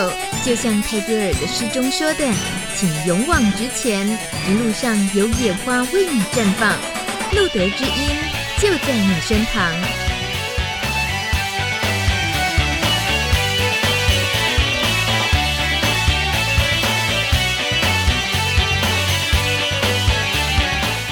友，就像泰戈尔的诗中说的，请勇往直前，一路上有野花为你绽放，路德之音就在你身旁。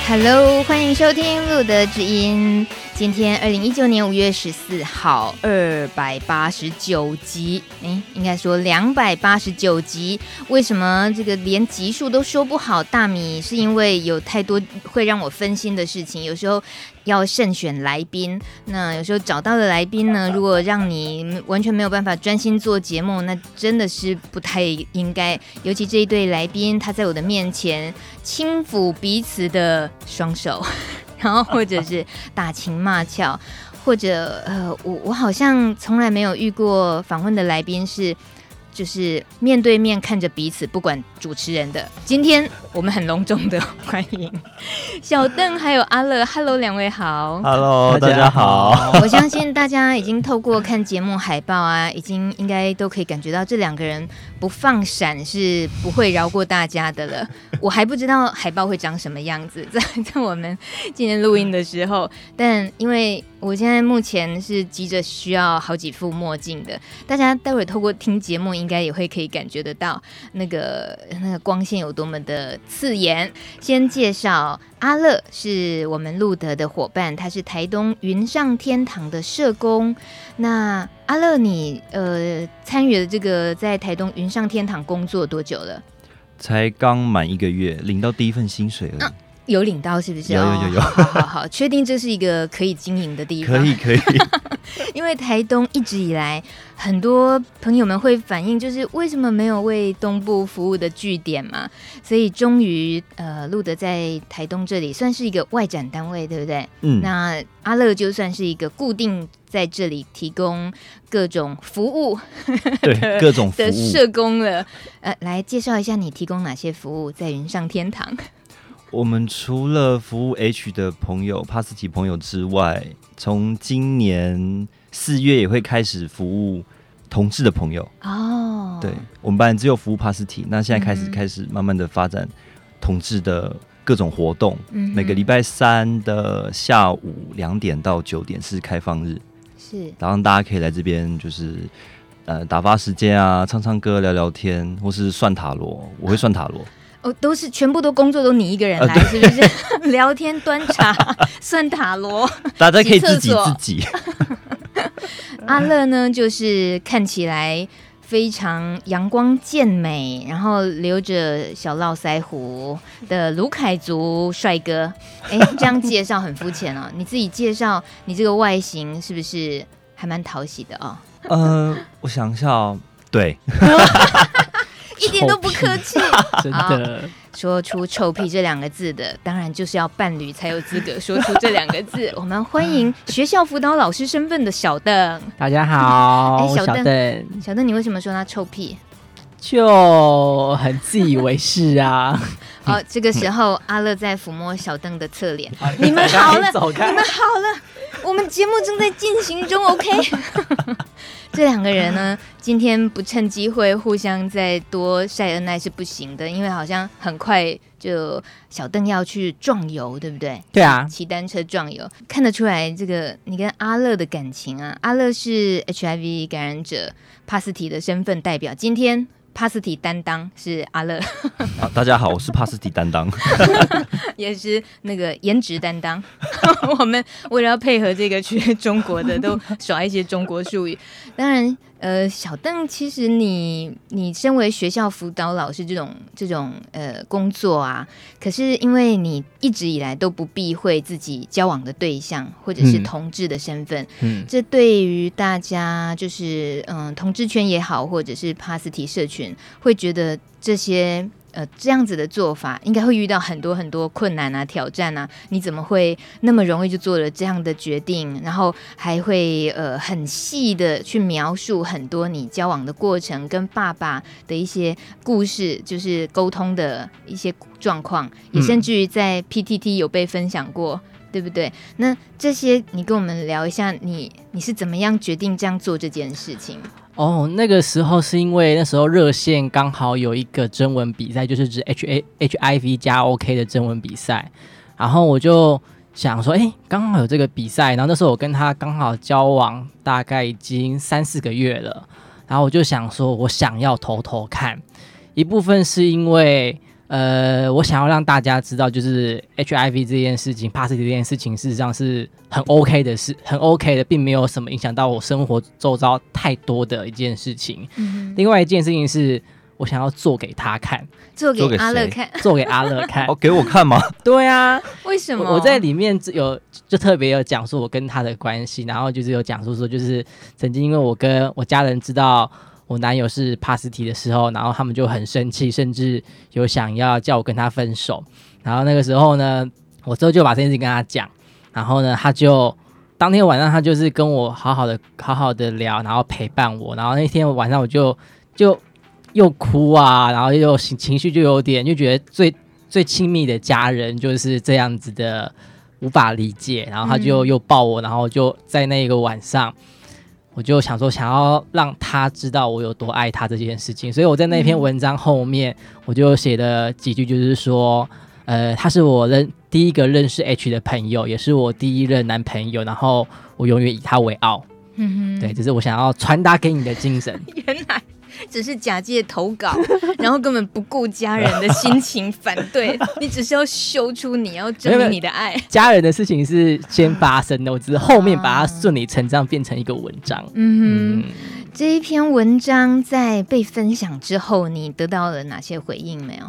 Hello，欢迎收听路德之音。今天二零一九年五月十四号，二百八十九集，诶，应该说两百八十九集。为什么这个连集数都说不好？大米是因为有太多会让我分心的事情，有时候要慎选来宾。那有时候找到的来宾呢，如果让你完全没有办法专心做节目，那真的是不太应该。尤其这一对来宾，他在我的面前轻抚彼此的双手。然后，或者是打情骂俏，或者呃，我我好像从来没有遇过访问的来宾是。就是面对面看着彼此，不管主持人的。今天我们很隆重的欢迎 小邓还有阿乐，Hello，两位好，Hello，大家好。我相信大家已经透过看节目海报啊，已经应该都可以感觉到这两个人不放闪是不会饶过大家的了。我还不知道海报会长什么样子，在在我们今天录音的时候，但因为。我现在目前是急着需要好几副墨镜的，大家待会透过听节目，应该也会可以感觉得到那个那个光线有多么的刺眼。先介绍阿乐，是我们路德的伙伴，他是台东云上天堂的社工。那阿乐，你呃参与了这个在台东云上天堂工作多久了？才刚满一个月，领到第一份薪水了。啊有领到是不是？有有有有，好好好，确定这是一个可以经营的地方。可以可以，因为台东一直以来，很多朋友们会反映，就是为什么没有为东部服务的据点嘛？所以终于，呃，路德在台东这里算是一个外展单位，对不对？嗯。那阿乐就算是一个固定在这里提供各种服务，对 各种服务的社工了。呃，来介绍一下你提供哪些服务在云上天堂。我们除了服务 H 的朋友、帕斯提朋友之外，从今年四月也会开始服务同志的朋友。哦，对，我们班只有服务帕斯提，那现在开始、嗯、开始慢慢的发展同志的各种活动。嗯，每个礼拜三的下午两点到九点是开放日，是，然后大家可以来这边，就是呃打发时间啊，唱唱歌、聊聊天，或是算塔罗。我会算塔罗。哦，都是全部都工作都你一个人来，呃、是不是？聊天、端茶、算塔罗，大家可以自己自己。阿乐呢，就是看起来非常阳光健美，然后留着小络腮胡的卢凯族帅哥。哎，这样介绍很肤浅哦。你自己介绍你这个外形是不是还蛮讨喜的哦？嗯、呃，我想一下哦，对。一点都不客气，真的说出“臭屁” 这两个字的，当然就是要伴侣才有资格说出这两个字。我们欢迎学校辅导老师身份的小邓。大家好，哎、小邓，小邓，你为什么说他臭屁？就很自以为是啊。好，这个时候阿乐在抚摸小邓的侧脸。你们好了，你们好了，我们节目正在进行中。OK。这两个人呢，今天不趁机会互相再多晒恩爱是不行的，因为好像很快就小邓要去壮游，对不对？对啊，骑单车壮游，看得出来这个你跟阿乐的感情啊。阿乐是 HIV 感染者帕斯提的身份代表，今天。帕斯提担当是阿乐，啊，大家好，我是帕斯提担当，也是那个颜值担当。我们为了要配合这个去中国的，都耍一些中国术语。当然。呃，小邓，其实你你身为学校辅导老师这种这种呃工作啊，可是因为你一直以来都不避讳自己交往的对象或者是同志的身份，嗯，这对于大家就是嗯、呃、同志圈也好，或者是帕斯提社群，会觉得这些。呃，这样子的做法应该会遇到很多很多困难啊、挑战啊。你怎么会那么容易就做了这样的决定？然后还会呃很细的去描述很多你交往的过程，跟爸爸的一些故事，就是沟通的一些状况，也甚至于在 PTT 有被分享过，嗯、对不对？那这些你跟我们聊一下你，你你是怎么样决定这样做这件事情？哦，那个时候是因为那时候热线刚好有一个征文比赛，就是指 H A H I V 加 O K 的征文比赛，然后我就想说，哎，刚好有这个比赛，然后那时候我跟他刚好交往大概已经三四个月了，然后我就想说，我想要偷偷看，一部分是因为。呃，我想要让大家知道，就是 HIV 这件事情，PAST 这件事情，事实上是很 OK 的事，很 OK 的，并没有什么影响到我生活周遭太多的一件事情。嗯、另外一件事情是我想要做给他看，做给阿乐看，做给阿乐看。哦，给我看吗？对啊，为什么？我在里面有就特别有讲述我跟他的关系，然后就是有讲述说，就是曾经因为我跟我家人知道。我男友是帕斯提的时候，然后他们就很生气，甚至有想要叫我跟他分手。然后那个时候呢，我之后就把这件事跟他讲，然后呢，他就当天晚上他就是跟我好好的、好好的聊，然后陪伴我。然后那天晚上我就就又哭啊，然后又情情绪就有点就觉得最最亲密的家人就是这样子的无法理解。然后他就又抱我，然后就在那个晚上。我就想说，想要让他知道我有多爱他这件事情，所以我在那篇文章后面，我就写了几句，就是说，呃，他是我认第一个认识 H 的朋友，也是我第一任男朋友，然后我永远以他为傲。嗯哼，对，这是我想要传达给你的精神。原来。只是假借投稿，然后根本不顾家人的心情反对，你只是要修出你要证明你的爱。家人的事情是先发生的，我只是后面把它顺理成章变成一个文章。嗯这一篇文章在被分享之后，你得到了哪些回应没有？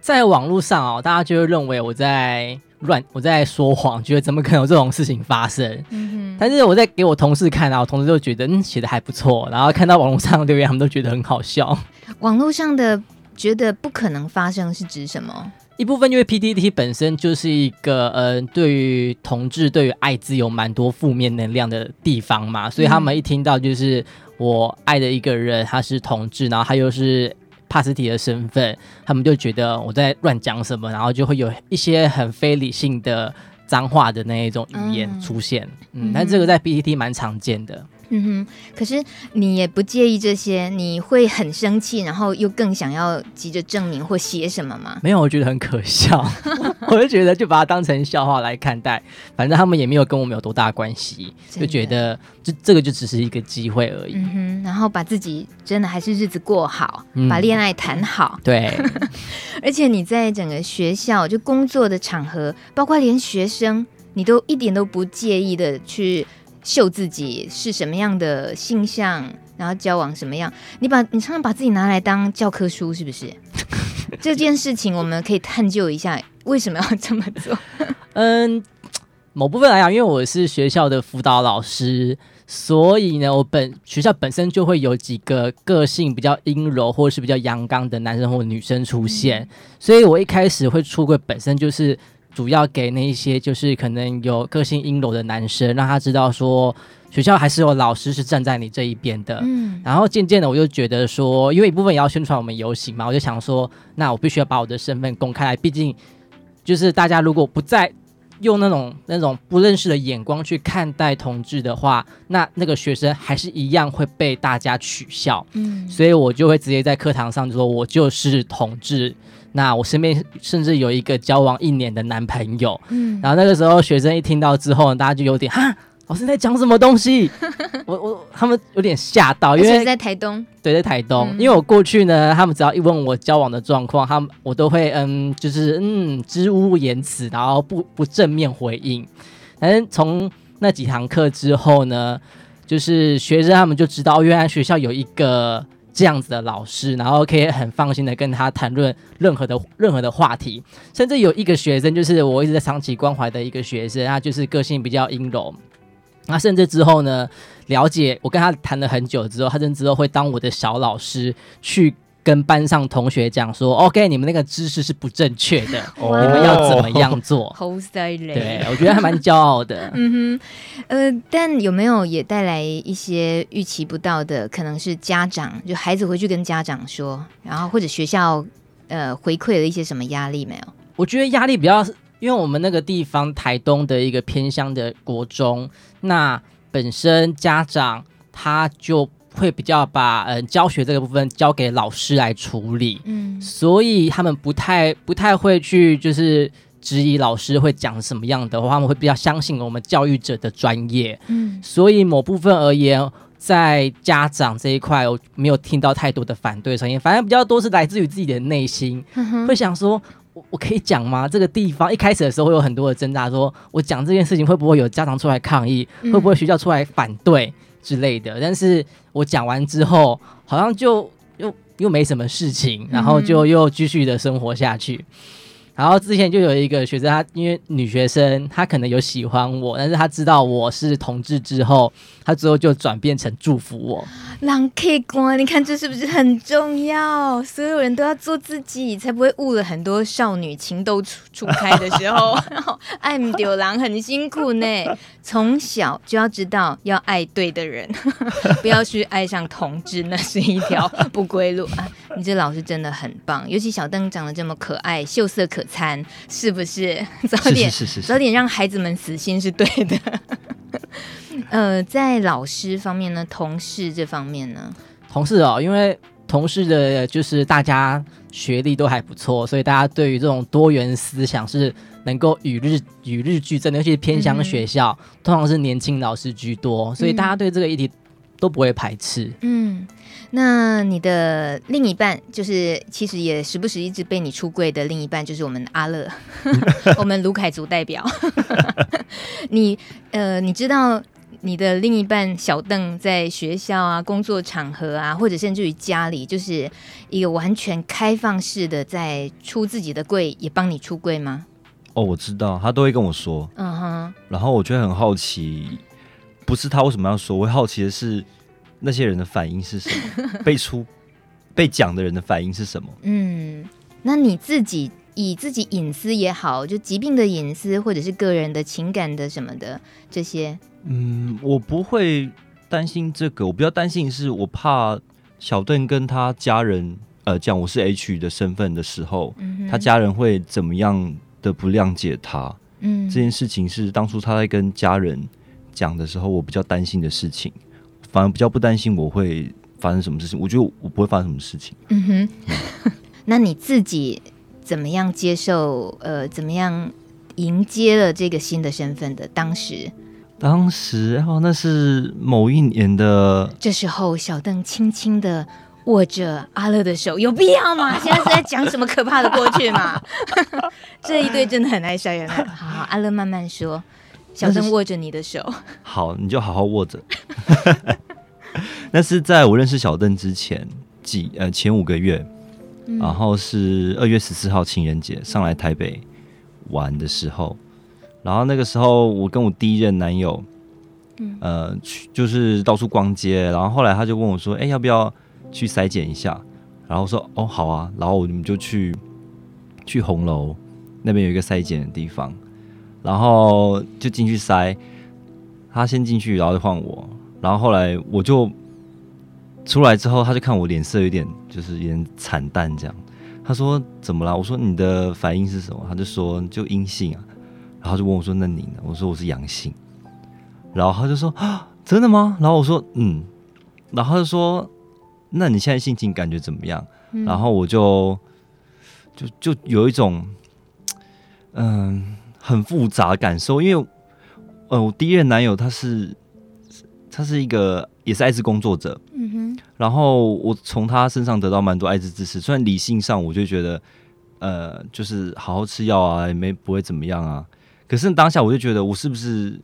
在网络上哦，大家就会认为我在。乱，我在说谎，觉得怎么可能有这种事情发生？嗯哼。但是我在给我同事看啊，我同事就觉得嗯写的还不错，然后看到网络上留言，他们都觉得很好笑。网络上的觉得不可能发生是指什么？一部分因为 PTT 本身就是一个嗯、呃，对于同志、对于艾滋有蛮多负面能量的地方嘛，所以他们一听到就是我爱的一个人他是同志，然后他又是。帕斯提的身份，他们就觉得我在乱讲什么，然后就会有一些很非理性的脏话的那一种语言出现。嗯，嗯，但这个在 B T T 蛮常见的。嗯哼，可是你也不介意这些，你会很生气，然后又更想要急着证明或写什么吗？没有，我觉得很可笑，我就觉得就把它当成笑话来看待，反正他们也没有跟我们有多大关系，就觉得这这个就只是一个机会而已。嗯哼，然后把自己真的还是日子过好，嗯、把恋爱谈好。对，而且你在整个学校就工作的场合，包括连学生，你都一点都不介意的去。秀自己是什么样的性向，然后交往什么样？你把你常常把自己拿来当教科书，是不是？这件事情我们可以探究一下，为什么要这么做？嗯，某部分来讲，因为我是学校的辅导老师，所以呢，我本学校本身就会有几个个性比较阴柔或者是比较阳刚的男生或女生出现，嗯、所以我一开始会出柜，本身就是。主要给那一些就是可能有个性阴柔的男生，让他知道说学校还是有老师是站在你这一边的。嗯，然后渐渐的我就觉得说，因为一部分也要宣传我们游行嘛，我就想说，那我必须要把我的身份公开来，毕竟就是大家如果不再用那种那种不认识的眼光去看待同志的话，那那个学生还是一样会被大家取笑。嗯，所以我就会直接在课堂上就说我就是同志。那我身边甚至有一个交往一年的男朋友，嗯，然后那个时候学生一听到之后，大家就有点哈，老师在讲什么东西？我我他们有点吓到，因为在台东，对，在台东，嗯、因为我过去呢，他们只要一问我交往的状况，他们我都会嗯，就是嗯，支吾言辞，然后不不正面回应。反正从那几堂课之后呢，就是学生他们就知道，原来学校有一个。这样子的老师，然后可以很放心的跟他谈论任何的任何的话题，甚至有一个学生，就是我一直在长期关怀的一个学生，他就是个性比较阴柔，那甚至之后呢，了解我跟他谈了很久之后，他甚至之后会当我的小老师去。跟班上同学讲说，OK，你们那个知识是不正确的，哦、你们要怎么样做？好犀利！对，我觉得还蛮骄傲的。嗯哼，呃，但有没有也带来一些预期不到的？可能是家长，就孩子回去跟家长说，然后或者学校呃回馈了一些什么压力没有？我觉得压力比较，因为我们那个地方台东的一个偏乡的国中，那本身家长他就。会比较把嗯教学这个部分交给老师来处理，嗯，所以他们不太不太会去就是质疑老师会讲什么样的话，他们会比较相信我们教育者的专业，嗯，所以某部分而言，在家长这一块，我没有听到太多的反对声音，反正比较多是来自于自己的内心，嗯、会想说。我我可以讲吗？这个地方一开始的时候会有很多的挣扎说，说我讲这件事情会不会有家长出来抗议，嗯、会不会学校出来反对之类的？但是我讲完之后，好像就又又没什么事情，然后就又继续的生活下去。嗯然后之前就有一个学生，她因为女学生，她可能有喜欢我，但是她知道我是同志之后，她之后就转变成祝福我。狼 K 光，你看这是不是很重要？所有人都要做自己，才不会误了很多少女情窦初初开的时候。然后爱唔丢狼很辛苦呢，从小就要知道要爱对的人，不要去爱上同志，那是一条不归路啊！你这老师真的很棒，尤其小邓长得这么可爱，秀色可餐，是不是？早点是是是是早点让孩子们死心是对的。呃，在老师方面呢，同事这方面呢，同事哦，因为同事的就是大家学历都还不错，所以大家对于这种多元思想是能够与日与日俱增，尤其是偏乡学校，嗯、通常是年轻老师居多，所以大家对这个议题都不会排斥。嗯。那你的另一半，就是其实也时不时一直被你出柜的另一半，就是我们阿乐，我们卢凯族代表。你呃，你知道你的另一半小邓在学校啊、工作场合啊，或者甚至于家里，就是一个完全开放式的在出自己的柜，也帮你出柜吗？哦，我知道，他都会跟我说。嗯哼。然后我觉得很好奇，不是他为什么要说，我会好奇的是。那些人的反应是什么？被出、被讲的人的反应是什么？嗯，那你自己以自己隐私也好，就疾病的隐私，或者是个人的情感的什么的这些，嗯，我不会担心这个。我比较担心的是，我怕小邓跟他家人呃讲我是 H 的身份的时候，嗯、他家人会怎么样的不谅解他？嗯，这件事情是当初他在跟家人讲的时候，我比较担心的事情。反而比较不担心我会发生什么事情，我觉得我不会发生什么事情。嗯哼，嗯，那你自己怎么样接受？呃，怎么样迎接了这个新的身份的？当时，当时哦，那是某一年的。这时候，小邓轻轻的握着阿乐的手，有必要吗？现在是在讲什么可怕的过去吗？这一对真的很爱笑人。好，好，阿乐慢慢说。小邓握着你的手，好，你就好好握着。那是在我认识小邓之前几呃前五个月，嗯、然后是二月十四号情人节上来台北玩的时候，然后那个时候我跟我第一任男友，嗯、呃去就是到处逛街，然后后来他就问我说：“哎、欸，要不要去筛检一下？”然后我说：“哦，好啊。”然后我们就去去红楼那边有一个筛检的地方。然后就进去塞，他先进去，然后就换我，然后后来我就出来之后，他就看我脸色有点就是有点惨淡这样，他说怎么了？我说你的反应是什么？他就说就阴性啊，然后就问我说那你呢？我说我是阳性，然后他就说啊真的吗？然后我说嗯，然后他就说那你现在心情感觉怎么样？嗯、然后我就就就有一种嗯。很复杂的感受，因为，呃，我第一任男友他是，他是一个也是艾滋工作者，嗯哼，然后我从他身上得到蛮多艾滋知识，虽然理性上我就觉得，呃，就是好好吃药啊，也没不会怎么样啊，可是当下我就觉得我是不是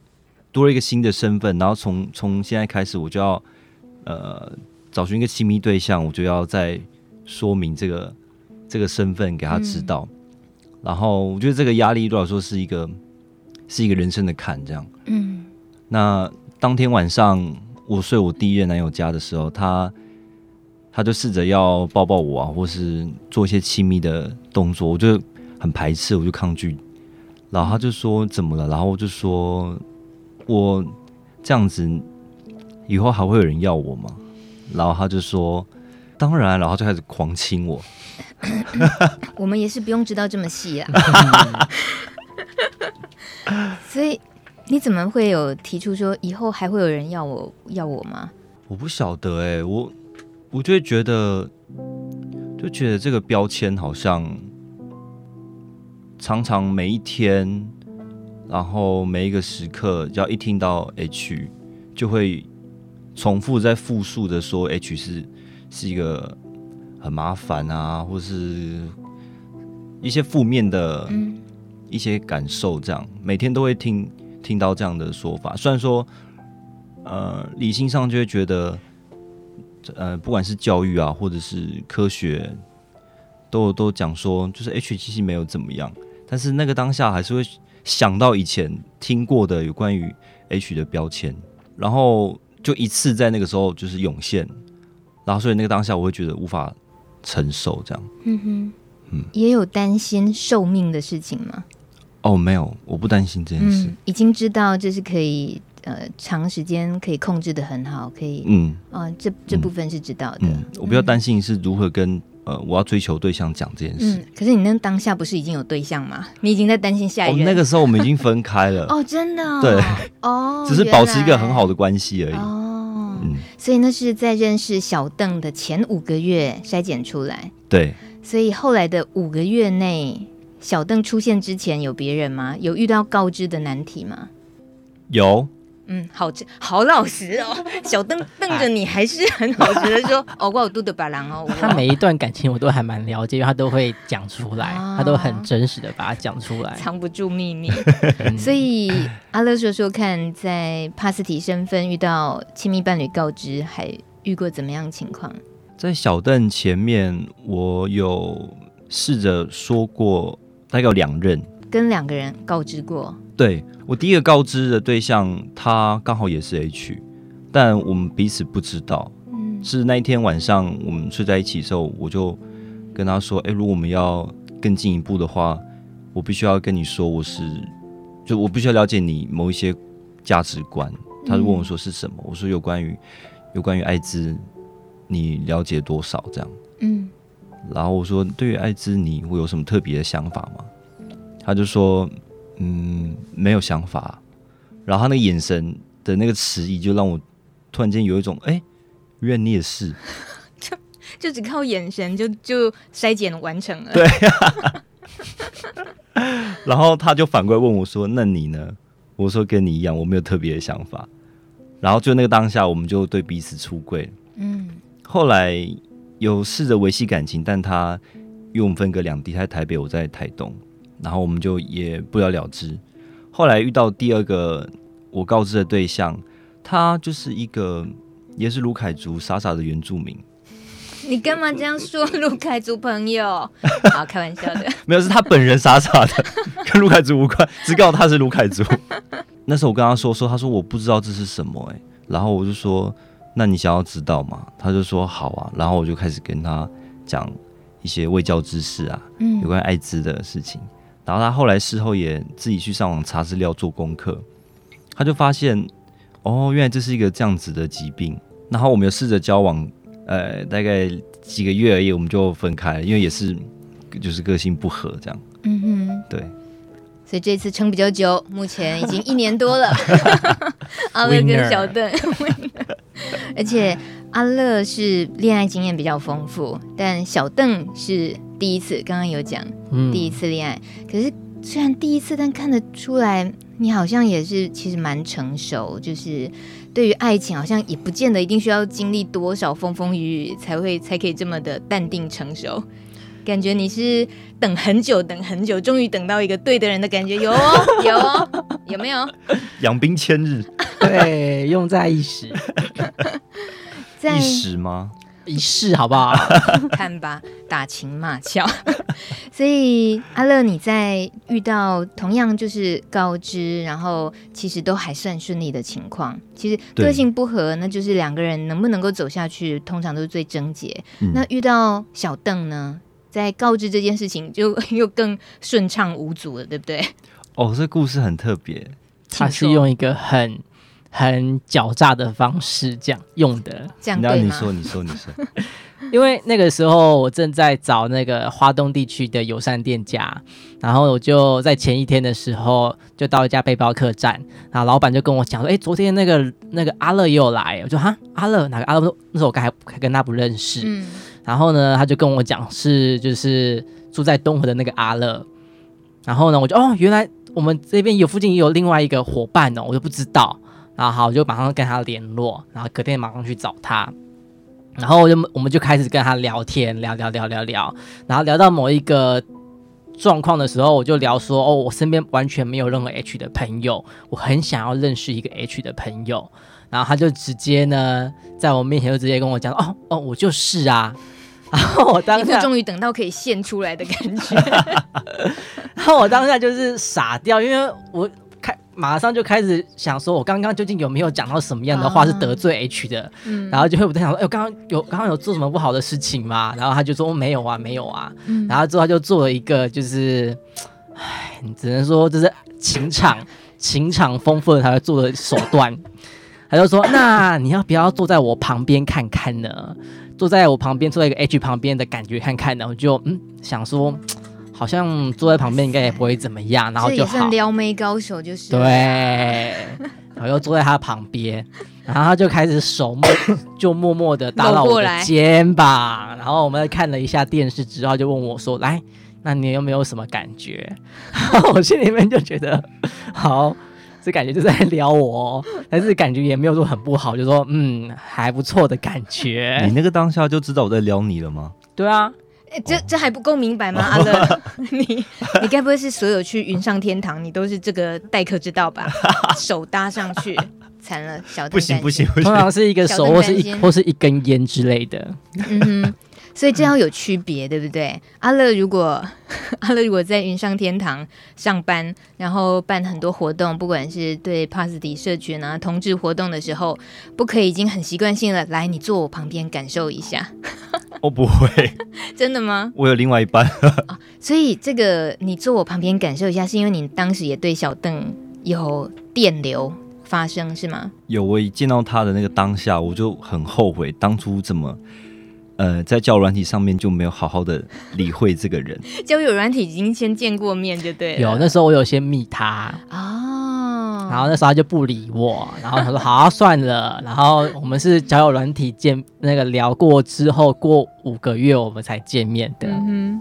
多了一个新的身份，然后从从现在开始我就要，呃，找寻一个亲密对象，我就要再说明这个这个身份给他知道。嗯然后我觉得这个压力对我来说是一个是一个人生的坎，这样。嗯。那当天晚上我睡我第一任男友家的时候，他他就试着要抱抱我啊，或是做一些亲密的动作，我就很排斥，我就抗拒。然后他就说怎么了？然后我就说我这样子以后还会有人要我吗？然后他就说当然，然后就开始狂亲我。我们也是不用知道这么细啊，所以你怎么会有提出说以后还会有人要我要我吗？我不晓得哎、欸，我我就会觉得，就觉得这个标签好像常常每一天，然后每一个时刻，只要一听到 H，就会重复在复述的说 H 是是一个很麻烦啊，或是一些负面的一些感受，这样每天都会听听到这样的说法，虽然说。呃，理性上就会觉得，呃，不管是教育啊，或者是科学，都都讲说，就是 H 其实没有怎么样。但是那个当下还是会想到以前听过的有关于 H 的标签，然后就一次在那个时候就是涌现，然后所以那个当下我会觉得无法承受这样。嗯哼，嗯，也有担心寿命的事情吗？哦，没有，我不担心这件事。嗯，已经知道这是可以。呃，长时间可以控制的很好，可以，嗯，啊、呃，这这部分是知道的。我比较担心是如何跟呃我要追求对象讲这件事。嗯，可是你那当下不是已经有对象吗？你已经在担心下一任。哦，那个时候我们已经分开了。哦，真的、哦。对。哦。只是保持一个很好的关系而已。哦。嗯。所以那是在认识小邓的前五个月筛检出来。对。所以后来的五个月内，小邓出现之前有别人吗？有遇到告知的难题吗？有。嗯，好，好老实哦。小邓瞪着你，还是很老实的说：“ 哦，我有嘟的把郎哦。”他每一段感情我都还蛮了解，因为他都会讲出来，他都很真实的把它讲出来，藏不住秘密。所以阿乐说说看，在帕斯提身份遇到亲密伴侣告知，还遇过怎么样情况？在小邓前面，我有试着说过，大概有两任，跟两个人告知过。对，我第一个告知的对象，他刚好也是 H，但我们彼此不知道。嗯，是那一天晚上我们睡在一起的时候，我就跟他说：“哎，如果我们要更进一步的话，我必须要跟你说，我是，就我必须要了解你某一些价值观。”他就问我说：“是什么？”我说：“有关于有关于艾滋，你了解多少？”这样。嗯，然后我说：“对于艾滋，你会有什么特别的想法吗？”他就说。嗯，没有想法。然后他那个眼神的那个迟疑，就让我突然间有一种，哎，原来你也是，就就只靠眼神就就筛检完成了。对呀。然后他就反过来问我说：“那你呢？”我说：“跟你一样，我没有特别的想法。”然后就那个当下，我们就对彼此出柜。嗯。后来有试着维系感情，但他因为我们分隔两地，他在台北，我在台东。然后我们就也不了了之。后来遇到第二个我告知的对象，他就是一个也是卢凯族傻傻的原住民。你干嘛这样说卢凯族朋友？好，开玩笑的。没有，是他本人傻傻的，跟卢凯族无关，只告诉他是卢凯族。那时候我跟他说说，他说我不知道这是什么哎、欸，然后我就说，那你想要知道吗？他就说好啊，然后我就开始跟他讲一些卫教知识啊，嗯，有关艾滋的事情。然后他后来事后也自己去上网查资料做功课，他就发现哦，原来这是一个这样子的疾病。然后我们有试着交往，呃，大概几个月而已，我们就分开了，因为也是就是个性不合这样。嗯哼，对。所以这次撑比较久，目前已经一年多了。阿乐跟小邓，而且阿乐是恋爱经验比较丰富，但小邓是。第一次，刚刚有讲，第一次恋爱。嗯、可是虽然第一次，但看得出来你好像也是其实蛮成熟，就是对于爱情好像也不见得一定需要经历多少风风雨雨 才会才可以这么的淡定成熟。感觉你是等很久，等很久，终于等到一个对的人的感觉，有哦，有哦，有没有？养兵千日，对，用在一时，在一时吗？一试好不好？看吧，打情骂俏。所以阿乐，你在遇到同样就是告知，然后其实都还算顺利的情况，其实个性不合，那就是两个人能不能够走下去，通常都是最症结。嗯、那遇到小邓呢，在告知这件事情就又更顺畅无阻了，对不对？哦，这故事很特别，他是用一个很。很狡诈的方式，这样用的，这样对吗？你说，你说，你说，因为那个时候我正在找那个华东地区的友善店家，然后我就在前一天的时候就到一家背包客栈，然后老板就跟我讲说：“哎，昨天那个那个阿乐也有来。”我就哈阿乐哪个阿乐？那时候我刚还还跟他不认识。嗯。然后呢，他就跟我讲是就是住在东河的那个阿乐。然后呢，我就哦，原来我们这边有附近也有另外一个伙伴哦，我就不知道。然后好，我就马上跟他联络，然后隔天马上去找他。然后我就我们就开始跟他聊天，聊聊聊聊聊，然后聊到某一个状况的时候，我就聊说哦，我身边完全没有任何 H 的朋友，我很想要认识一个 H 的朋友。然后他就直接呢，在我面前就直接跟我讲哦哦，我就是啊。然后我当下终于等到可以现出来的感觉。然后我当下就是傻掉，因为我。马上就开始想说，我刚刚究竟有没有讲到什么样的话是得罪 H 的？嗯，然后就会不断想说，哎，我刚刚有刚刚有做什么不好的事情吗？然后他就说没有啊，没有啊。嗯，然后之后他就做了一个，就是，唉，你只能说这是情场情场丰富的才会做的手段。他就说，那你要不要坐在我旁边看看呢？坐在我旁边，坐在一个 H 旁边的感觉看看呢？我就嗯想说。好像坐在旁边应该也不会怎么样，然后就好。撩妹高手就是。对，然后又坐在他旁边，然后他就开始手默 就默默的搭到我的肩膀，然后我们看了一下电视之后，就问我说：“来，那你有没有什么感觉？”然 后我心里面就觉得，好，这感觉就是在撩我，但是感觉也没有说很不好，就说嗯还不错的感觉。你那个当下就知道我在撩你了吗？对啊。欸、这这还不够明白吗？阿乐，你你该不会是所有去云上天堂，你都是这个待客之道吧？手搭上去，惨了，小不行不行，不行，通常是一个手或是一或是一根烟之类的。嗯哼。所以这样有区别，对不对？阿乐如果 阿乐如果在云上天堂上班，然后办很多活动，不管是对帕斯迪社群啊、同志活动的时候，不可以已经很习惯性了。来，你坐我旁边感受一下。我 不会，真的吗？我有另外一半。哦，所以这个你坐我旁边感受一下，是因为你当时也对小邓有电流发生，是吗？有，我一见到他的那个当下，我就很后悔当初怎么。呃，在交友软体上面就没有好好的理会这个人。交友软体已经先见过面，就对了。有，那时候我有先密他哦，然后那时候他就不理我，然后他说好啊，算了。然后我们是交友软体见那个聊过之后，过五个月我们才见面的。嗯哼，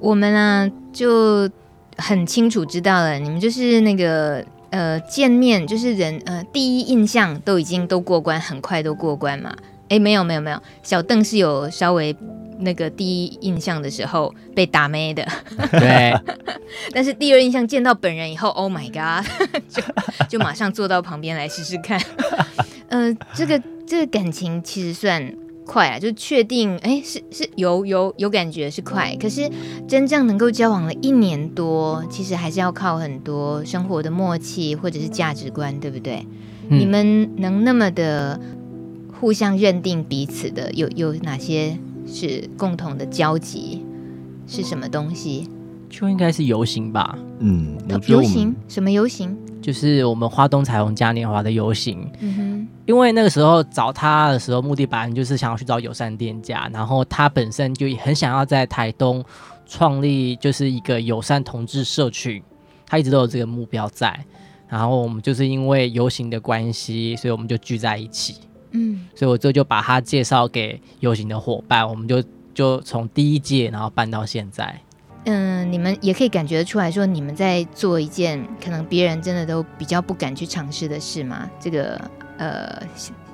我们呢就很清楚知道了，你们就是那个呃见面就是人呃第一印象都已经都过关，很快都过关嘛。哎，没有没有没有，小邓是有稍微那个第一印象的时候被打妹的，对。但是第二印象见到本人以后，Oh my god，就就马上坐到旁边来试试看。呃，这个这个感情其实算快啊，就确定哎是是有有有感觉是快，可是真正能够交往了一年多，其实还是要靠很多生活的默契或者是价值观，对不对？嗯、你们能那么的。互相认定彼此的有有哪些是共同的交集？是什么东西？就应该是游行吧。嗯，游行什么游行？就是我们花东彩虹嘉年华的游行。嗯哼。因为那个时候找他的时候，目的本来就是想要去找友善店家，然后他本身就很想要在台东创立就是一个友善同志社群，他一直都有这个目标在。然后我们就是因为游行的关系，所以我们就聚在一起。嗯，所以我这就把他介绍给游行的伙伴，我们就就从第一届然后办到现在。嗯，你们也可以感觉出来说，你们在做一件可能别人真的都比较不敢去尝试的事吗？这个呃，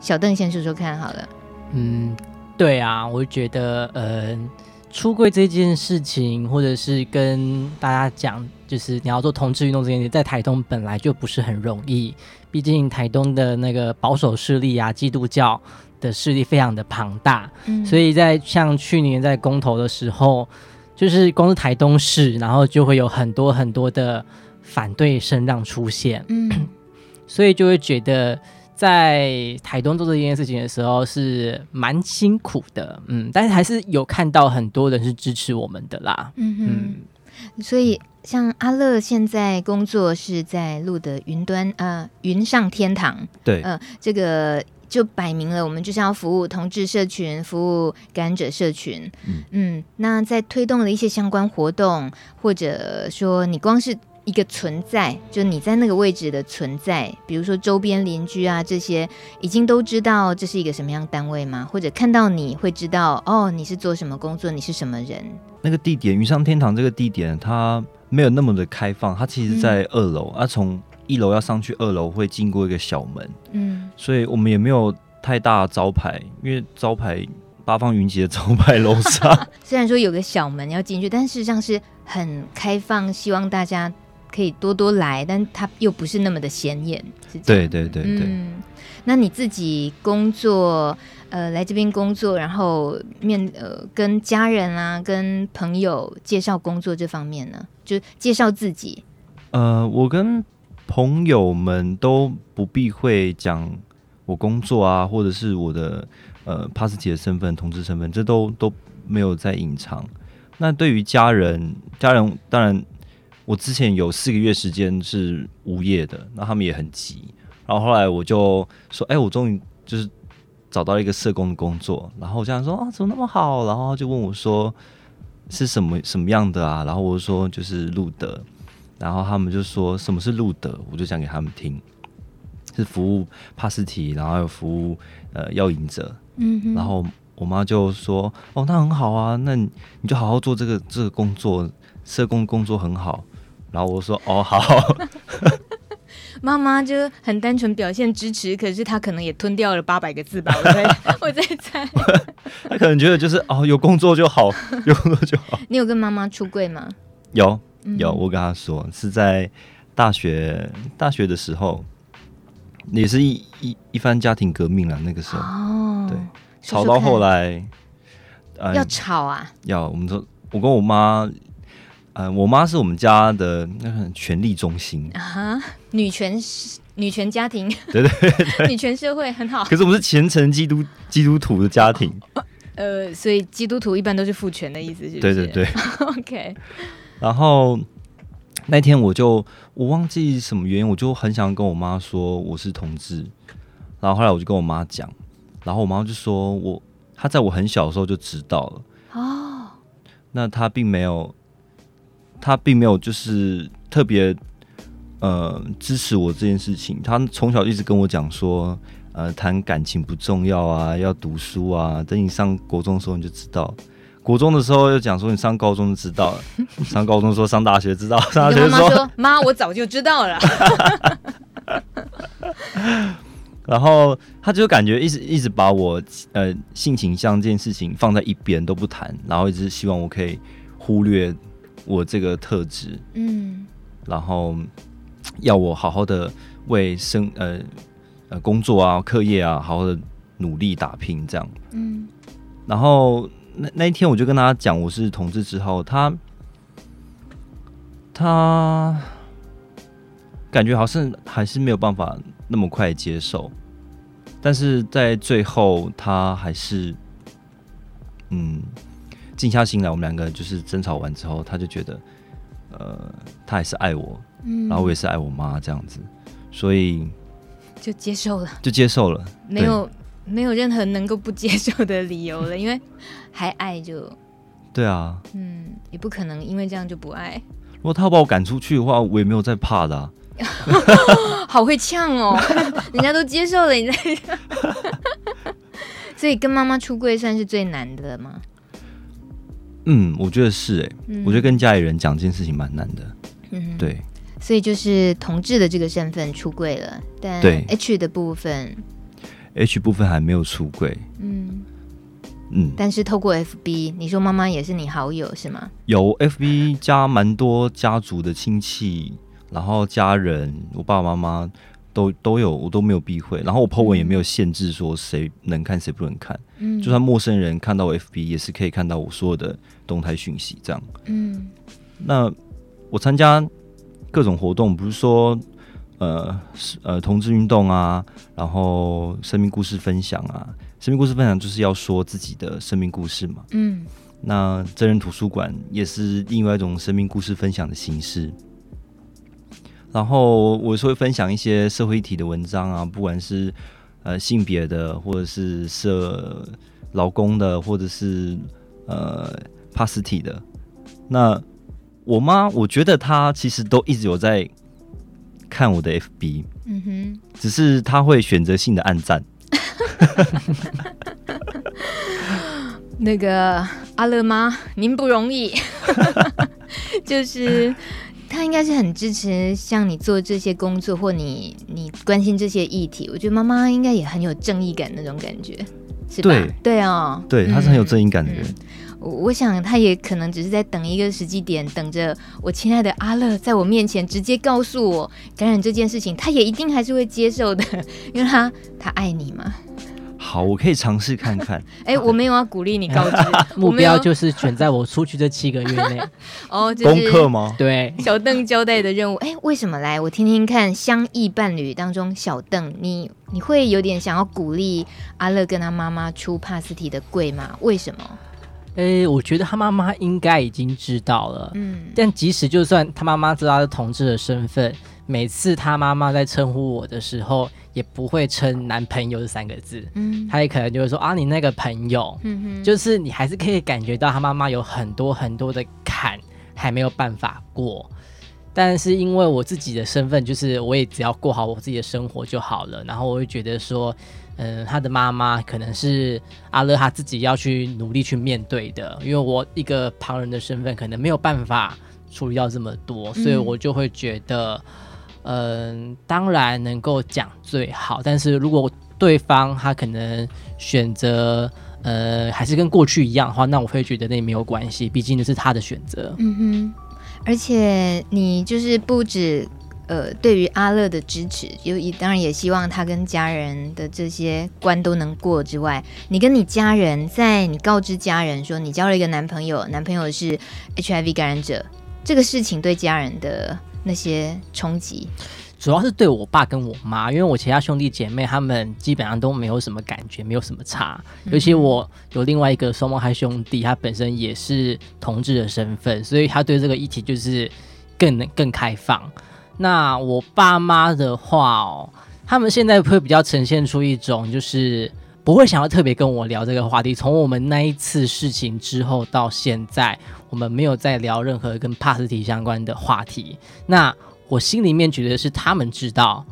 小邓先说说看好了。嗯，对啊，我觉得嗯、呃，出柜这件事情，或者是跟大家讲，就是你要做同志运动这件事，在台东本来就不是很容易。毕竟台东的那个保守势力啊，基督教的势力非常的庞大，嗯，所以在像去年在公投的时候，就是光是台东市，然后就会有很多很多的反对声浪出现，嗯，所以就会觉得在台东做这件事情的时候是蛮辛苦的，嗯，但是还是有看到很多人是支持我们的啦，嗯嗯，所以。像阿乐现在工作是在路的云端呃云上天堂，对，呃这个就摆明了，我们就是要服务同志社群，服务感染者社群。嗯嗯，那在推动的一些相关活动，或者说你光是。一个存在，就你在那个位置的存在，比如说周边邻居啊，这些已经都知道这是一个什么样单位吗？或者看到你会知道哦，你是做什么工作，你是什么人？那个地点，云上天堂这个地点，它没有那么的开放，它其实在二楼，嗯、啊，从一楼要上去二楼会经过一个小门，嗯，所以我们也没有太大的招牌，因为招牌八方云集的招牌楼上，虽然说有个小门要进去，但事实上是很开放，希望大家。可以多多来，但它又不是那么的显眼。对对对对。嗯，那你自己工作，呃，来这边工作，然后面呃跟家人啊、跟朋友介绍工作这方面呢，就介绍自己。呃，我跟朋友们都不避讳讲我工作啊，或者是我的呃帕斯提的身份、同志身份，这都都没有在隐藏。那对于家人，家人当然。我之前有四个月时间是无业的，那他们也很急，然后后来我就说，哎、欸，我终于就是找到一个社工的工作，然后我这样说啊，怎么那么好？然后他就问我说是什么什么样的啊？然后我就说就是路德，然后他们就说什么是路德？我就讲给他们听，是服务帕斯提，然后有服务呃药瘾者，嗯，然后我妈就说，哦，那很好啊，那你你就好好做这个这个工作，社工工作很好。然后我说：“哦，好。” 妈妈就很单纯表现支持，可是她可能也吞掉了八百个字吧。我在 我在猜，她可能觉得就是哦，有工作就好，有工作就好。你有跟妈妈出柜吗？有有，我跟她说是在大学大学的时候，也是一一一番家庭革命了。那个时候哦，对，吵到后来，呃、要吵啊，要我们说，我跟我妈。呃，我妈是我们家的那个权力中心啊，女权女权家庭，对对 对，女权社会很好。可是我们是虔诚基督基督徒的家庭，呃，所以基督徒一般都是父权的意思，是？对对对，OK。然后那天我就我忘记什么原因，我就很想跟我妈说我是同志，然后后来我就跟我妈讲，然后我妈就说我她在我很小的时候就知道了哦，那她并没有。他并没有就是特别呃支持我这件事情。他从小一直跟我讲说，呃，谈感情不重要啊，要读书啊。等你上国中的时候你就知道，国中的时候又讲说你 上高中就知道了，上高中说上大学知道，上大学说妈，我早就知道了。然后他就感觉一直一直把我呃性倾向这件事情放在一边都不谈，然后一直希望我可以忽略。我这个特质，嗯，然后要我好好的为生呃呃工作啊、课业啊，好好的努力打拼，这样，嗯，然后那那一天我就跟他讲我是同志之后，他他感觉好像还是没有办法那么快接受，但是在最后他还是嗯。静下心来，我们两个就是争吵完之后，他就觉得，呃，他还是爱我，嗯，然后我也是爱我妈这样子，所以就接受了，就接受了，没有没有任何能够不接受的理由了，因为还爱就，对啊，嗯，也不可能因为这样就不爱。如果他要把我赶出去的话，我也没有在怕的啊，好会呛哦，人家都接受了，你在，所以跟妈妈出柜算是最难的吗？嗯，我觉得是哎、欸，嗯、我觉得跟家里人讲这件事情蛮难的。嗯，对，所以就是同志的这个身份出柜了，但对 H 的部分，H 部分还没有出柜。嗯嗯，嗯但是透过 FB，你说妈妈也是你好友是吗？有 FB 加蛮多家族的亲戚，然后家人，我爸爸妈妈。都都有，我都没有避讳，然后我 po 文也没有限制说谁能看谁不能看，嗯，就算陌生人看到我 FB 也是可以看到我所有的动态讯息，这样，嗯，那我参加各种活动，不是说呃呃同志运动啊，然后生命故事分享啊，生命故事分享就是要说自己的生命故事嘛，嗯，那真人图书馆也是另外一种生命故事分享的形式。然后我是会分享一些社会议题的文章啊，不管是呃性别的，或者是社老公的，或者是呃帕斯提的。那我妈，我觉得她其实都一直有在看我的 FB，嗯哼，只是她会选择性的暗赞。那个阿乐妈，您不容易，就是她应该是很支持像你做这些工作，或你你关心这些议题。我觉得妈妈应该也很有正义感那种感觉，是吧？对对哦，对，他是很有正义感的人。嗯嗯、我我想他也可能只是在等一个时机点，等着我亲爱的阿乐在我面前直接告诉我感染这件事情，他也一定还是会接受的，因为他他爱你嘛。好，我可以尝试看看。哎、欸，我没有要鼓励你告知，目标就是选在我出去这七个月内。哦，功课吗？对，小邓交代的任务。哎、欸，为什么来？我听听看。相异伴侣当中，小邓，你你会有点想要鼓励阿乐跟他妈妈出帕斯提的柜吗？为什么？哎、欸，我觉得他妈妈应该已经知道了。嗯，但即使就算他妈妈知道他是同志的身份，每次他妈妈在称呼我的时候。也不会称男朋友这三个字，嗯，他也可能就会说啊，你那个朋友，嗯哼，就是你还是可以感觉到他妈妈有很多很多的坎还没有办法过，但是因为我自己的身份，就是我也只要过好我自己的生活就好了，然后我会觉得说，嗯、呃，他的妈妈可能是阿乐他自己要去努力去面对的，因为我一个旁人的身份可能没有办法处理到这么多，所以我就会觉得。嗯，嗯当然能够讲最好，但是如果对方他可能选择呃，还是跟过去一样的话，那我会觉得那也没有关系，毕竟就是他的选择。嗯哼，而且你就是不止呃，对于阿乐的支持，有当然也希望他跟家人的这些关都能过之外，你跟你家人在你告知家人说你交了一个男朋友，男朋友是 HIV 感染者，这个事情对家人的。那些冲击，主要是对我爸跟我妈，因为我其他兄弟姐妹他们基本上都没有什么感觉，没有什么差。嗯、尤其我有另外一个双胞胎兄弟，他本身也是同志的身份，所以他对这个议题就是更更开放。那我爸妈的话哦，他们现在会比较呈现出一种就是。不会想要特别跟我聊这个话题。从我们那一次事情之后到现在，我们没有再聊任何跟帕斯提相关的话题。那我心里面觉得是他们知道，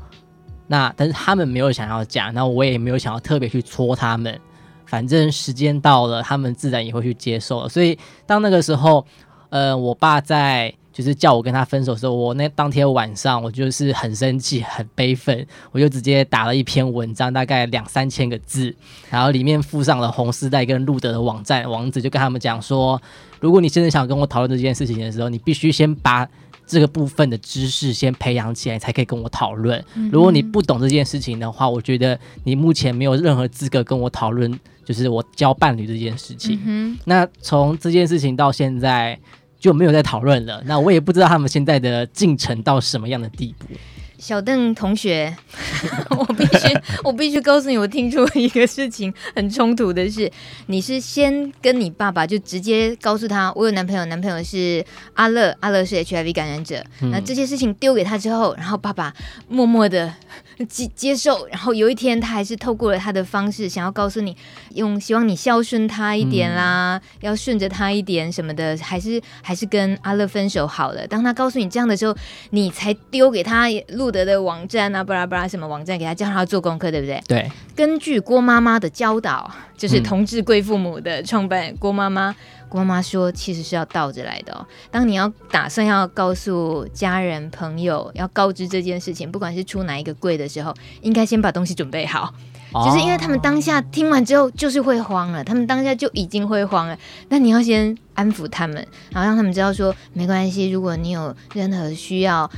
那 但是他们没有想要讲，那我也没有想要特别去戳他们。反正时间到了，他们自然也会去接受了。所以当那个时候，呃，我爸在。就是叫我跟他分手的时候，我那当天晚上我就是很生气、很悲愤，我就直接打了一篇文章，大概两三千个字，然后里面附上了红丝带跟路德的网站网址，就跟他们讲说，如果你真的想跟我讨论这件事情的时候，你必须先把这个部分的知识先培养起来，才可以跟我讨论。如果你不懂这件事情的话，我觉得你目前没有任何资格跟我讨论，就是我交伴侣这件事情。那从这件事情到现在。就没有再讨论了。那我也不知道他们现在的进程到什么样的地步。小邓同学，我必须 我必须告诉你，我听出一个事情很冲突的是，你是先跟你爸爸就直接告诉他，我有男朋友，男朋友是阿乐，阿乐是 HIV 感染者。嗯、那这些事情丢给他之后，然后爸爸默默的接接受，然后有一天他还是透过了他的方式，想要告诉你，用希望你孝顺他一点啦，嗯、要顺着他一点什么的，还是还是跟阿乐分手好了。当他告诉你这样的时候，你才丢给他录。德的网站啊，巴拉巴拉什么网站，给他叫他做功课，对不对？对。根据郭妈妈的教导，就是同志贵父母的创办人郭妈妈，郭妈妈说，其实是要倒着来的哦。当你要打算要告诉家人朋友，要告知这件事情，不管是出哪一个柜的时候，应该先把东西准备好。就是因为他们当下听完之后就是会慌了，他们当下就已经会慌了。那你要先安抚他们，然后让他们知道说没关系，如果你有任何需要，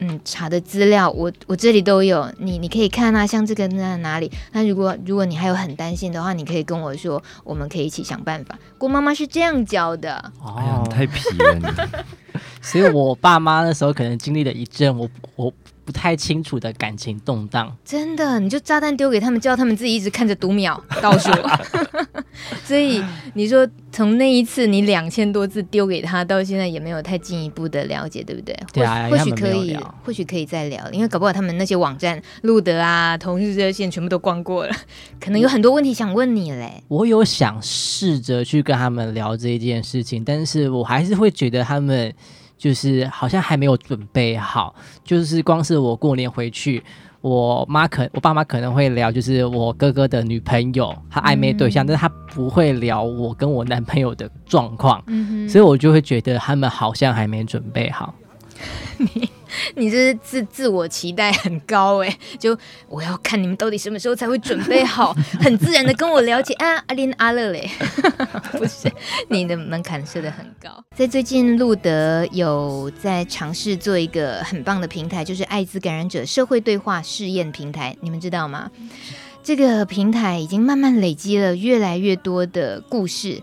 嗯，查的资料我我这里都有，你你可以看啊，像这个在哪里？那如果如果你还有很担心的话，你可以跟我说，我们可以一起想办法。郭妈妈是这样教的。哎呀，太皮了你。所以我爸妈那时候可能经历了一阵我我。不太清楚的感情动荡，真的，你就炸弹丢给他们，叫他们自己一直看着读秒 倒数。所以你说从那一次你两千多字丢给他，到现在也没有太进一步的了解，对不对？对啊，或许可以，或许可以再聊，因为搞不好他们那些网站、路德啊、同日热线全部都逛过了，可能有很多问题想问你嘞。我有想试着去跟他们聊这一件事情，但是我还是会觉得他们就是好像还没有准备好，就是光是我过年回去。我妈可，我爸妈可能会聊，就是我哥哥的女朋友，他暧昧对象，嗯、但是他不会聊我跟我男朋友的状况，嗯、所以我就会觉得他们好像还没准备好。你 你这是自自我期待很高哎，就我要看你们到底什么时候才会准备好，很自然的跟我了解啊，阿林阿乐嘞，不是你的门槛设得很高。在最近，路德有在尝试做一个很棒的平台，就是艾滋感染者社会对话试验平台，你们知道吗？这个平台已经慢慢累积了越来越多的故事。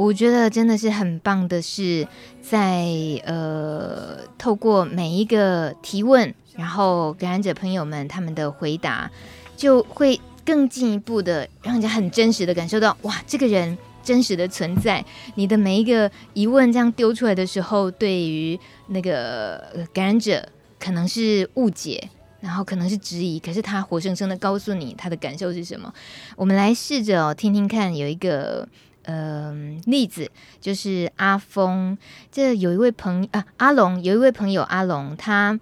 我觉得真的是很棒的是，在呃透过每一个提问，然后感染者朋友们他们的回答，就会更进一步的让人家很真实的感受到，哇，这个人真实的存在。你的每一个疑问这样丢出来的时候，对于那个感染者可能是误解，然后可能是质疑，可是他活生生的告诉你他的感受是什么。我们来试着哦，听听看，有一个。嗯、呃，例子就是阿峰，这有一位朋啊，阿龙有一位朋友阿龙，他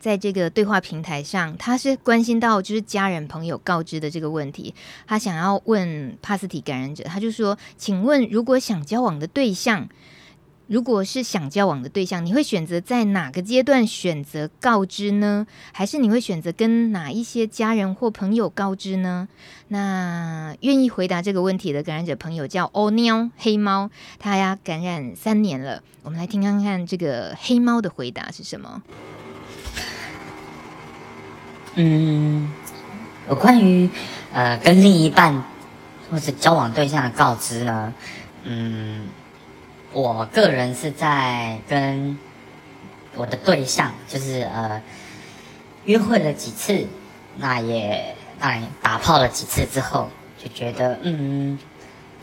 在这个对话平台上，他是关心到就是家人朋友告知的这个问题，他想要问帕斯提感染者，他就说，请问如果想交往的对象。如果是想交往的对象，你会选择在哪个阶段选择告知呢？还是你会选择跟哪一些家人或朋友告知呢？那愿意回答这个问题的感染者朋友叫欧喵黑猫，他呀感染三年了。我们来听看看这个黑猫的回答是什么。嗯，有关于呃跟另一半或者交往对象的告知呢，嗯。我个人是在跟我的对象，就是呃约会了几次，那也当然打炮了几次之后，就觉得嗯，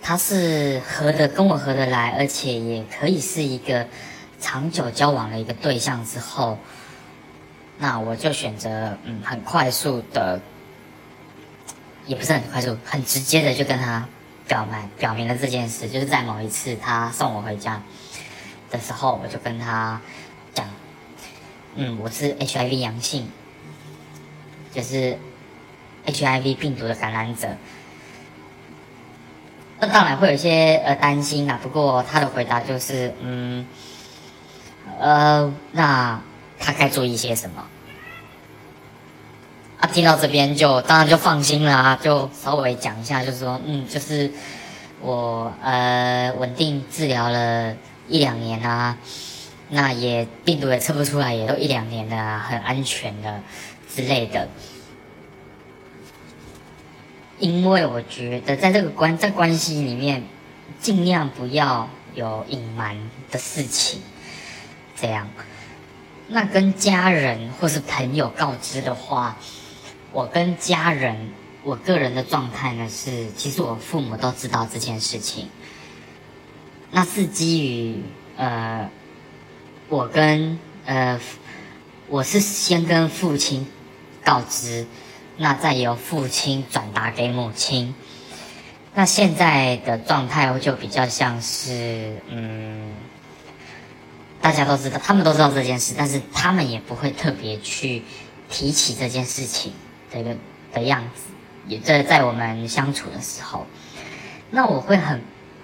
他是合的跟我合得来，而且也可以是一个长久交往的一个对象之后，那我就选择嗯很快速的，也不是很快速，很直接的就跟他。表白表明了这件事，就是在某一次他送我回家的时候，我就跟他讲，嗯，我是 HIV 阳性，就是 HIV 病毒的感染者。那当然会有一些呃担心啦，不过他的回答就是，嗯，呃，那他该注意些什么？啊，听到这边就当然就放心了啊，就稍微讲一下，就是说，嗯，就是我呃稳定治疗了一两年啊，那也病毒也测不出来，也都一两年了，很安全的之类的。因为我觉得在这个关在关系里面，尽量不要有隐瞒的事情，这样。那跟家人或是朋友告知的话。我跟家人，我个人的状态呢是，其实我父母都知道这件事情。那是基于呃，我跟呃，我是先跟父亲告知，那再由父亲转达给母亲。那现在的状态就比较像是，嗯，大家都知道，他们都知道这件事，但是他们也不会特别去提起这件事情。这个的样子，也在在我们相处的时候，那我会很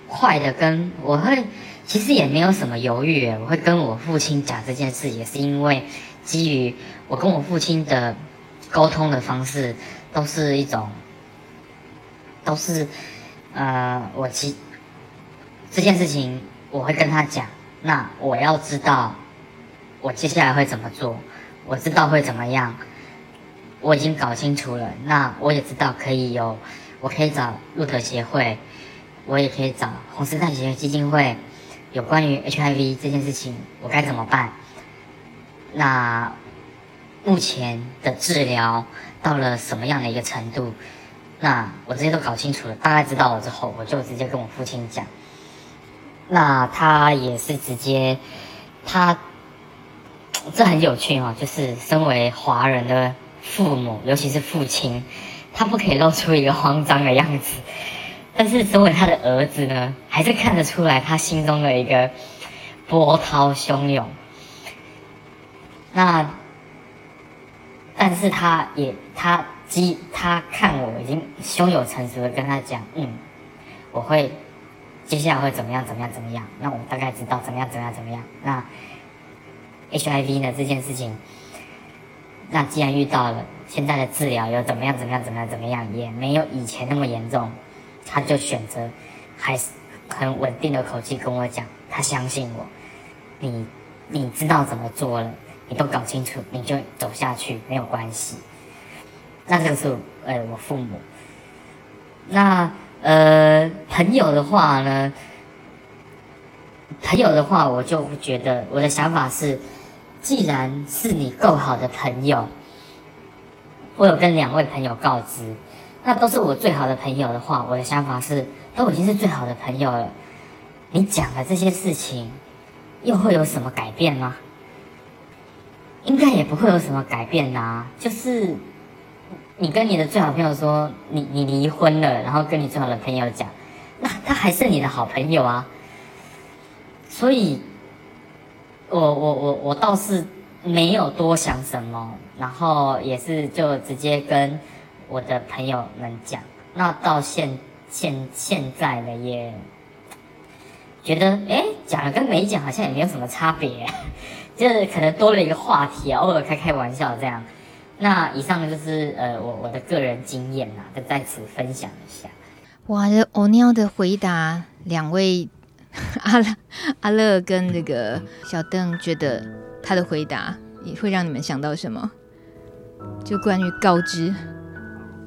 快的跟我会，其实也没有什么犹豫，我会跟我父亲讲这件事，也是因为基于我跟我父亲的沟通的方式都是一种，都是呃，我其这件事情我会跟他讲，那我要知道我接下来会怎么做，我知道会怎么样。我已经搞清楚了，那我也知道可以有，我可以找路德协会，我也可以找红十字协会基金会，有关于 HIV 这件事情，我该怎么办？那目前的治疗到了什么样的一个程度？那我这些都搞清楚了，大概知道了之后，我就直接跟我父亲讲。那他也是直接，他这很有趣哦，就是身为华人的父母，尤其是父亲，他不可以露出一个慌张的样子，但是身为他的儿子呢，还是看得出来他心中的一个波涛汹涌。那，但是他也他基他看我已经胸有成竹的跟他讲，嗯，我会。接下来会怎么样？怎么样？怎么样？那我大概知道怎么样？怎么样？怎么样？那 HIV 呢？这件事情，那既然遇到了，现在的治疗又怎么样？怎么样？怎么样？怎么样？也没有以前那么严重，他就选择还是很稳定的口气跟我讲，他相信我，你你知道怎么做了，你都搞清楚，你就走下去，没有关系。那这个是呃我父母，那。呃，朋友的话呢，朋友的话，我就觉得我的想法是，既然是你够好的朋友，我有跟两位朋友告知，那都是我最好的朋友的话，我的想法是，都已经是最好的朋友了，你讲的这些事情，又会有什么改变吗？应该也不会有什么改变呐、啊，就是。你跟你的最好朋友说你你离婚了，然后跟你最好的朋友讲，那他还是你的好朋友啊。所以，我我我我倒是没有多想什么，然后也是就直接跟我的朋友们讲。那到现现现在呢，也觉得哎，讲了跟没讲好像也没有什么差别，就是可能多了一个话题，偶尔开开玩笑这样。那以上，就是呃我我的个人经验呐，就在此分享一下。哇，这欧尼奥的回答，两位 阿乐阿乐跟那个小邓觉得他的回答也会让你们想到什么？就关于高知，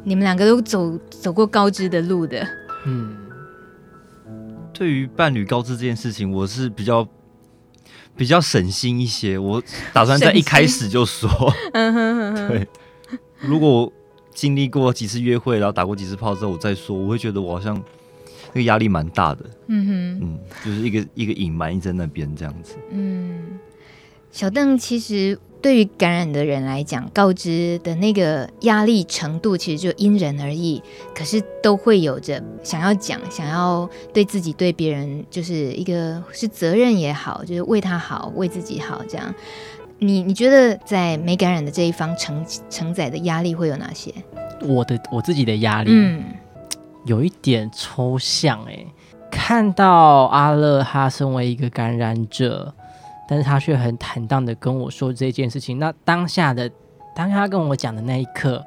你们两个都走走过高知的路的。嗯，对于伴侣高知这件事情，我是比较。比较省心一些，我打算在一开始就说。对，如果我经历过几次约会，然后打过几次炮之后，我再说，我会觉得我好像那个压力蛮大的。嗯哼，嗯，就是一个一个隐瞒在那边这样子。嗯，小邓其实。对于感染的人来讲，告知的那个压力程度其实就因人而异，可是都会有着想要讲、想要对自己、对别人，就是一个是责任也好，就是为他好、为自己好这样。你你觉得在没感染的这一方承承载的压力会有哪些？我的我自己的压力，嗯，有一点抽象哎。看到阿乐他身为一个感染者。但是他却很坦荡的跟我说这件事情。那当下的，当他跟我讲的那一刻，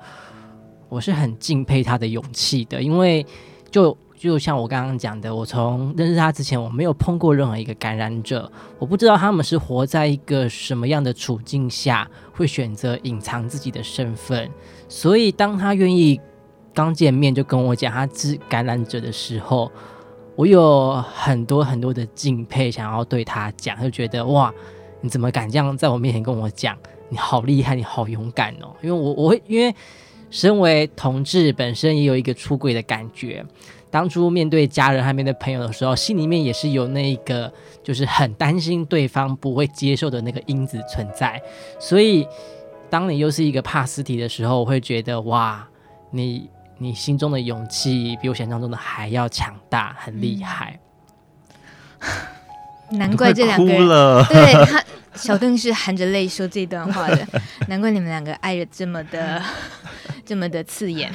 我是很敬佩他的勇气的。因为就就像我刚刚讲的，我从认识他之前，我没有碰过任何一个感染者，我不知道他们是活在一个什么样的处境下，会选择隐藏自己的身份。所以当他愿意刚见面就跟我讲他是感染者的时候，我有很多很多的敬佩，想要对他讲，就觉得哇，你怎么敢这样在我面前跟我讲？你好厉害，你好勇敢哦！因为我我会因为身为同志，本身也有一个出轨的感觉。当初面对家人还面对朋友的时候，心里面也是有那个就是很担心对方不会接受的那个因子存在。所以，当你又是一个怕尸体的时候，我会觉得哇，你。你心中的勇气比我想象中的还要强大，很厉害。嗯、难怪这两个人，对他小邓是含着泪说这段话的。难怪你们两个爱的这么的这么的刺眼，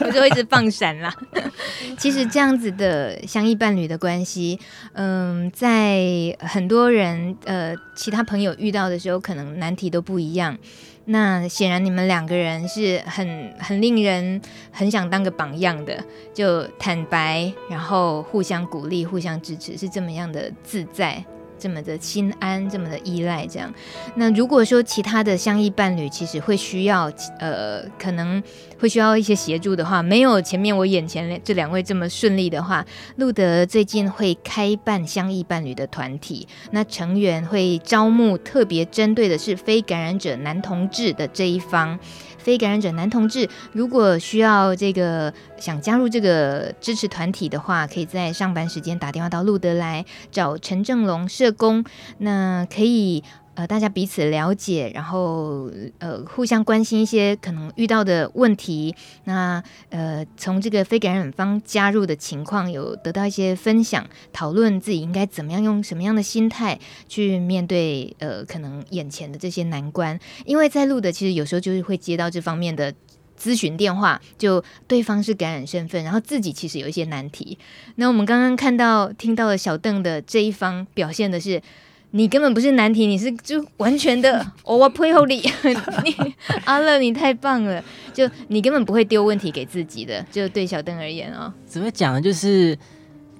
我就一直放闪啦。其实这样子的相依伴侣的关系，嗯，在很多人呃其他朋友遇到的时候，可能难题都不一样。那显然你们两个人是很很令人很想当个榜样的，就坦白，然后互相鼓励、互相支持，是这么样的自在。这么的心安，这么的依赖，这样。那如果说其他的相异伴侣其实会需要，呃，可能会需要一些协助的话，没有前面我眼前这两位这么顺利的话，路德最近会开办相异伴侣的团体，那成员会招募特别针对的是非感染者男同志的这一方。非感染者男同志，如果需要这个想加入这个支持团体的话，可以在上班时间打电话到路德来找陈正龙社工，那可以。呃，大家彼此了解，然后呃，互相关心一些可能遇到的问题。那呃，从这个非感染方加入的情况，有得到一些分享，讨论自己应该怎么样用什么样的心态去面对呃，可能眼前的这些难关。因为在录的，其实有时候就是会接到这方面的咨询电话，就对方是感染身份，然后自己其实有一些难题。那我们刚刚看到听到了小邓的这一方表现的是。你根本不是难题，你是就完全的，我配合你。你阿乐，你太棒了，就你根本不会丢问题给自己的，就对小邓而言哦。怎么讲呢？就是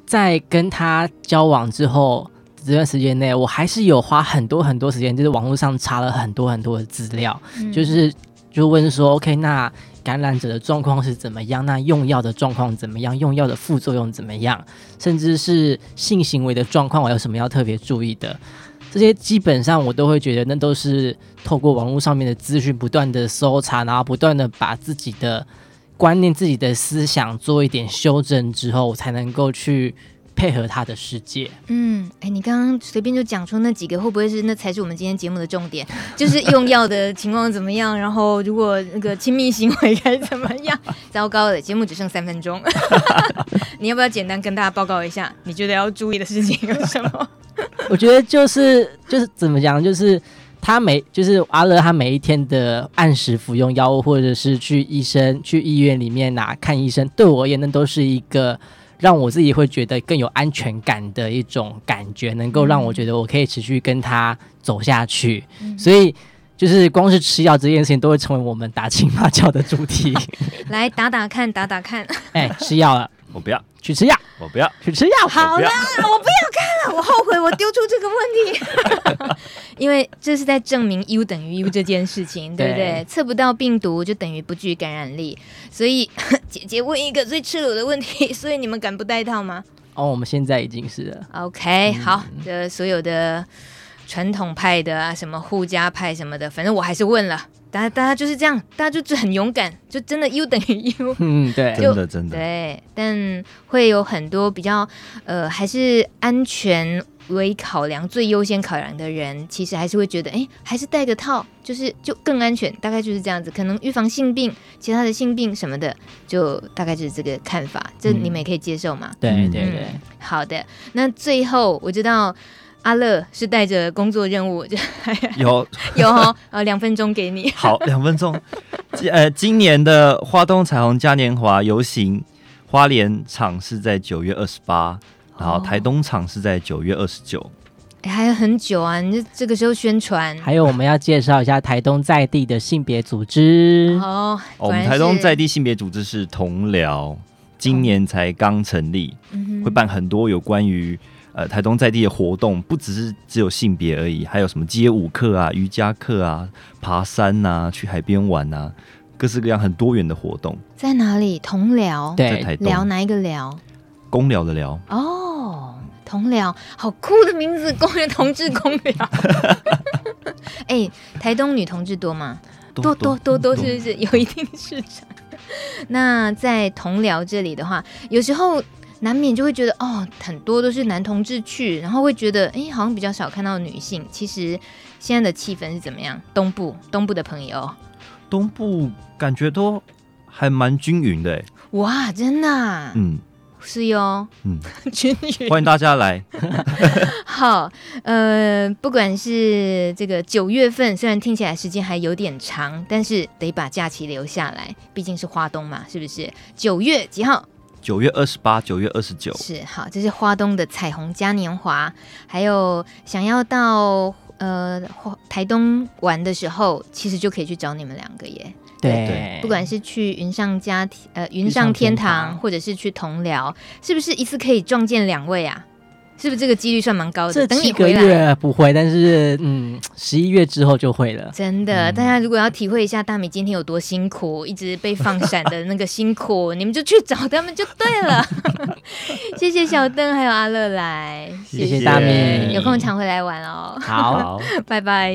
在跟他交往之后这段时间内，我还是有花很多很多时间，就是网络上查了很多很多的资料，嗯、就是就问说，OK，那感染者的状况是怎么样？那用药的状况怎么样？用药的副作用怎么样？甚至是性行为的状况，我有什么要特别注意的？这些基本上我都会觉得，那都是透过网络上面的资讯不断的搜查，然后不断的把自己的观念、自己的思想做一点修正之后，才能够去配合他的世界。嗯，哎，你刚刚随便就讲出那几个，会不会是那才是我们今天节目的重点？就是用药的情况怎么样？然后如果那个亲密行为该怎么样？糟糕了，节目只剩三分钟，你要不要简单跟大家报告一下？你觉得要注意的事情有什么？我觉得就是就是怎么讲，就是他每就是阿乐他每一天的按时服用药物，或者是去医生去医院里面拿看医生，对我而言那都是一个让我自己会觉得更有安全感的一种感觉，能够让我觉得我可以持续跟他走下去。嗯、所以就是光是吃药这件事情，都会成为我们打情骂俏的主题。来打打看，打打看。哎，吃药了。我不要去吃药，我不要去吃药。好了，我不要看了，我后悔我丢出这个问题，因为这是在证明 U 等于 U 这件事情，对不对？测不到病毒就等于不具感染力，所以 姐姐问一个最赤裸的问题，所以你们敢不戴套吗？哦，我们现在已经是了。OK，好，这所有的传统派的啊，什么护家派什么的，反正我还是问了。大家大家就是这样，大家就很勇敢，就真的 U 等于 U。嗯，对，真的真的对。但会有很多比较呃，还是安全为考量，最优先考量的人，其实还是会觉得，哎，还是戴个套，就是就更安全。大概就是这样子，可能预防性病、其他的性病什么的，就大概就是这个看法。这你们也可以接受嘛？对对对。好的，那最后我知道。阿乐是带着工作任务，就有 有哦，呃，两分钟给你。好，两分钟。呃，今年的花东彩虹嘉年华游行，花莲场是在九月二十八，然后台东场是在九月二十九。哎，还有很久啊！你这这个时候宣传，还有我们要介绍一下台东在地的性别组织。哦，我们台东在地性别组织是同僚，今年才刚成立，哦、会办很多有关于。呃，台东在地的活动不只是只有性别而已，还有什么街舞课啊、瑜伽课啊、爬山啊、去海边玩啊，各式各样很多元的活动。在哪里？同僚？对，在台东。寮哪一个寮？公寮的寮。哦，同僚，好酷的名字，公园同志公寮。哎、欸，台东女同志多吗？多多多多，是不是有一定市场？那在同僚这里的话，有时候。难免就会觉得哦，很多都是男同志去，然后会觉得哎，好像比较少看到女性。其实现在的气氛是怎么样？东部，东部的朋友，东部感觉都还蛮均匀的。哇，真的？嗯，是哟。嗯。欢迎大家来。好，呃，不管是这个九月份，虽然听起来时间还有点长，但是得把假期留下来，毕竟是花东嘛，是不是？九月几号？九月二十八，九月二十九，是好，这是花东的彩虹嘉年华。还有想要到呃台东玩的时候，其实就可以去找你们两个耶。对，对不管是去云上家呃云上天堂，或者是去同僚，是不是一次可以撞见两位啊？是不是这个几率算蛮高的？这几个月不会，但是嗯，十一月之后就会了。真的，嗯、大家如果要体会一下大米今天有多辛苦，一直被放闪的那个辛苦，你们就去找他们就对了。谢谢小邓还有阿乐来，谢谢大米，有空常回来玩哦。好，拜拜。